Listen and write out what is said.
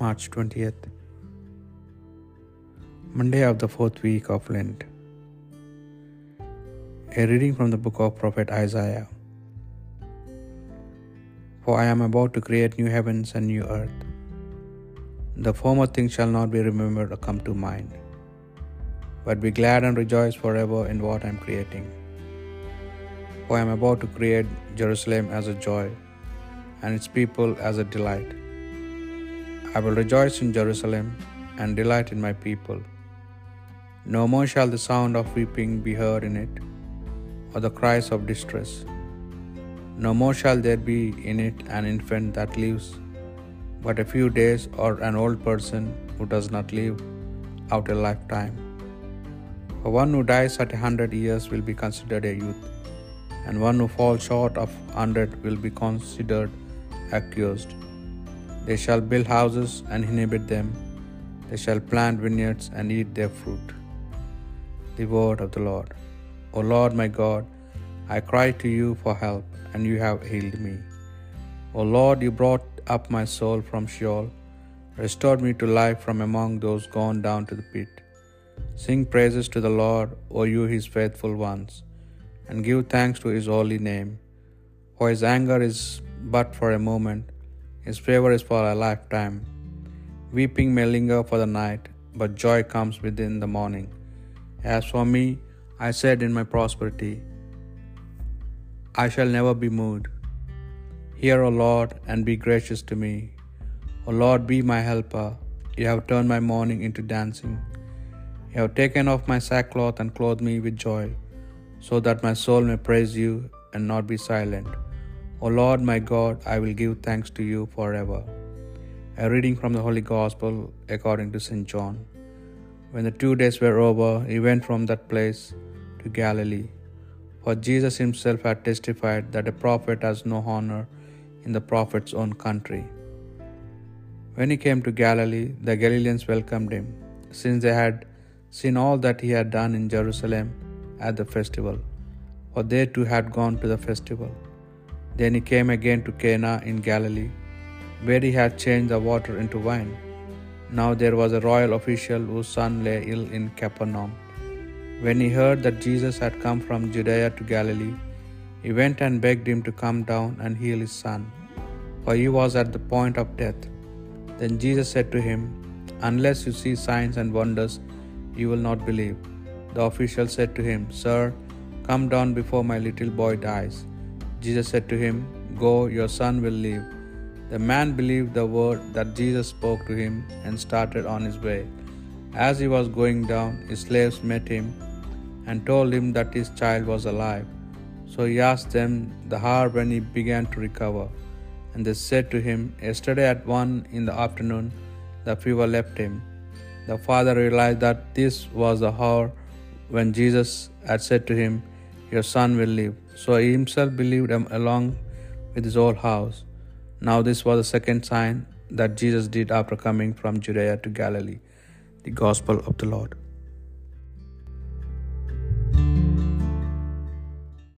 March 20th, Monday of the fourth week of Lent. A reading from the book of Prophet Isaiah. For I am about to create new heavens and new earth. The former things shall not be remembered or come to mind, but be glad and rejoice forever in what I am creating. For I am about to create Jerusalem as a joy, and its people as a delight. I will rejoice in Jerusalem and delight in my people. No more shall the sound of weeping be heard in it, or the cries of distress. No more shall there be in it an infant that lives but a few days, or an old person who does not live out a lifetime. For one who dies at a hundred years will be considered a youth, and one who falls short of hundred will be considered accused. They shall build houses and inhabit them, they shall plant vineyards and eat their fruit. The word of the Lord. O Lord my God, I cry to you for help, and you have healed me. O Lord, you brought up my soul from Sheol, restored me to life from among those gone down to the pit. Sing praises to the Lord, O you his faithful ones, and give thanks to his holy name. For his anger is but for a moment, his favor is for a lifetime. Weeping may linger for the night, but joy comes within the morning. As for me, I said in my prosperity, I shall never be moved. Hear, O Lord, and be gracious to me. O Lord, be my helper. You have turned my mourning into dancing. You have taken off my sackcloth and clothed me with joy, so that my soul may praise you and not be silent. O Lord my God, I will give thanks to you forever. A reading from the Holy Gospel according to St. John. When the two days were over, he went from that place to Galilee. For Jesus himself had testified that a prophet has no honor in the prophet's own country. When he came to Galilee, the Galileans welcomed him, since they had seen all that he had done in Jerusalem at the festival, for they too had gone to the festival. Then he came again to Cana in Galilee, where he had changed the water into wine. Now there was a royal official whose son lay ill in Capernaum. When he heard that Jesus had come from Judea to Galilee, he went and begged him to come down and heal his son, for he was at the point of death. Then Jesus said to him, Unless you see signs and wonders, you will not believe. The official said to him, Sir, come down before my little boy dies. Jesus said to him, Go, your son will live. The man believed the word that Jesus spoke to him and started on his way. As he was going down, his slaves met him and told him that his child was alive. So he asked them the hour when he began to recover. And they said to him, Yesterday at one in the afternoon, the fever left him. The father realized that this was the hour when Jesus had said to him, Your son will live. So he himself believed him along with his whole house. Now, this was the second sign that Jesus did after coming from Judea to Galilee. The Gospel of the Lord.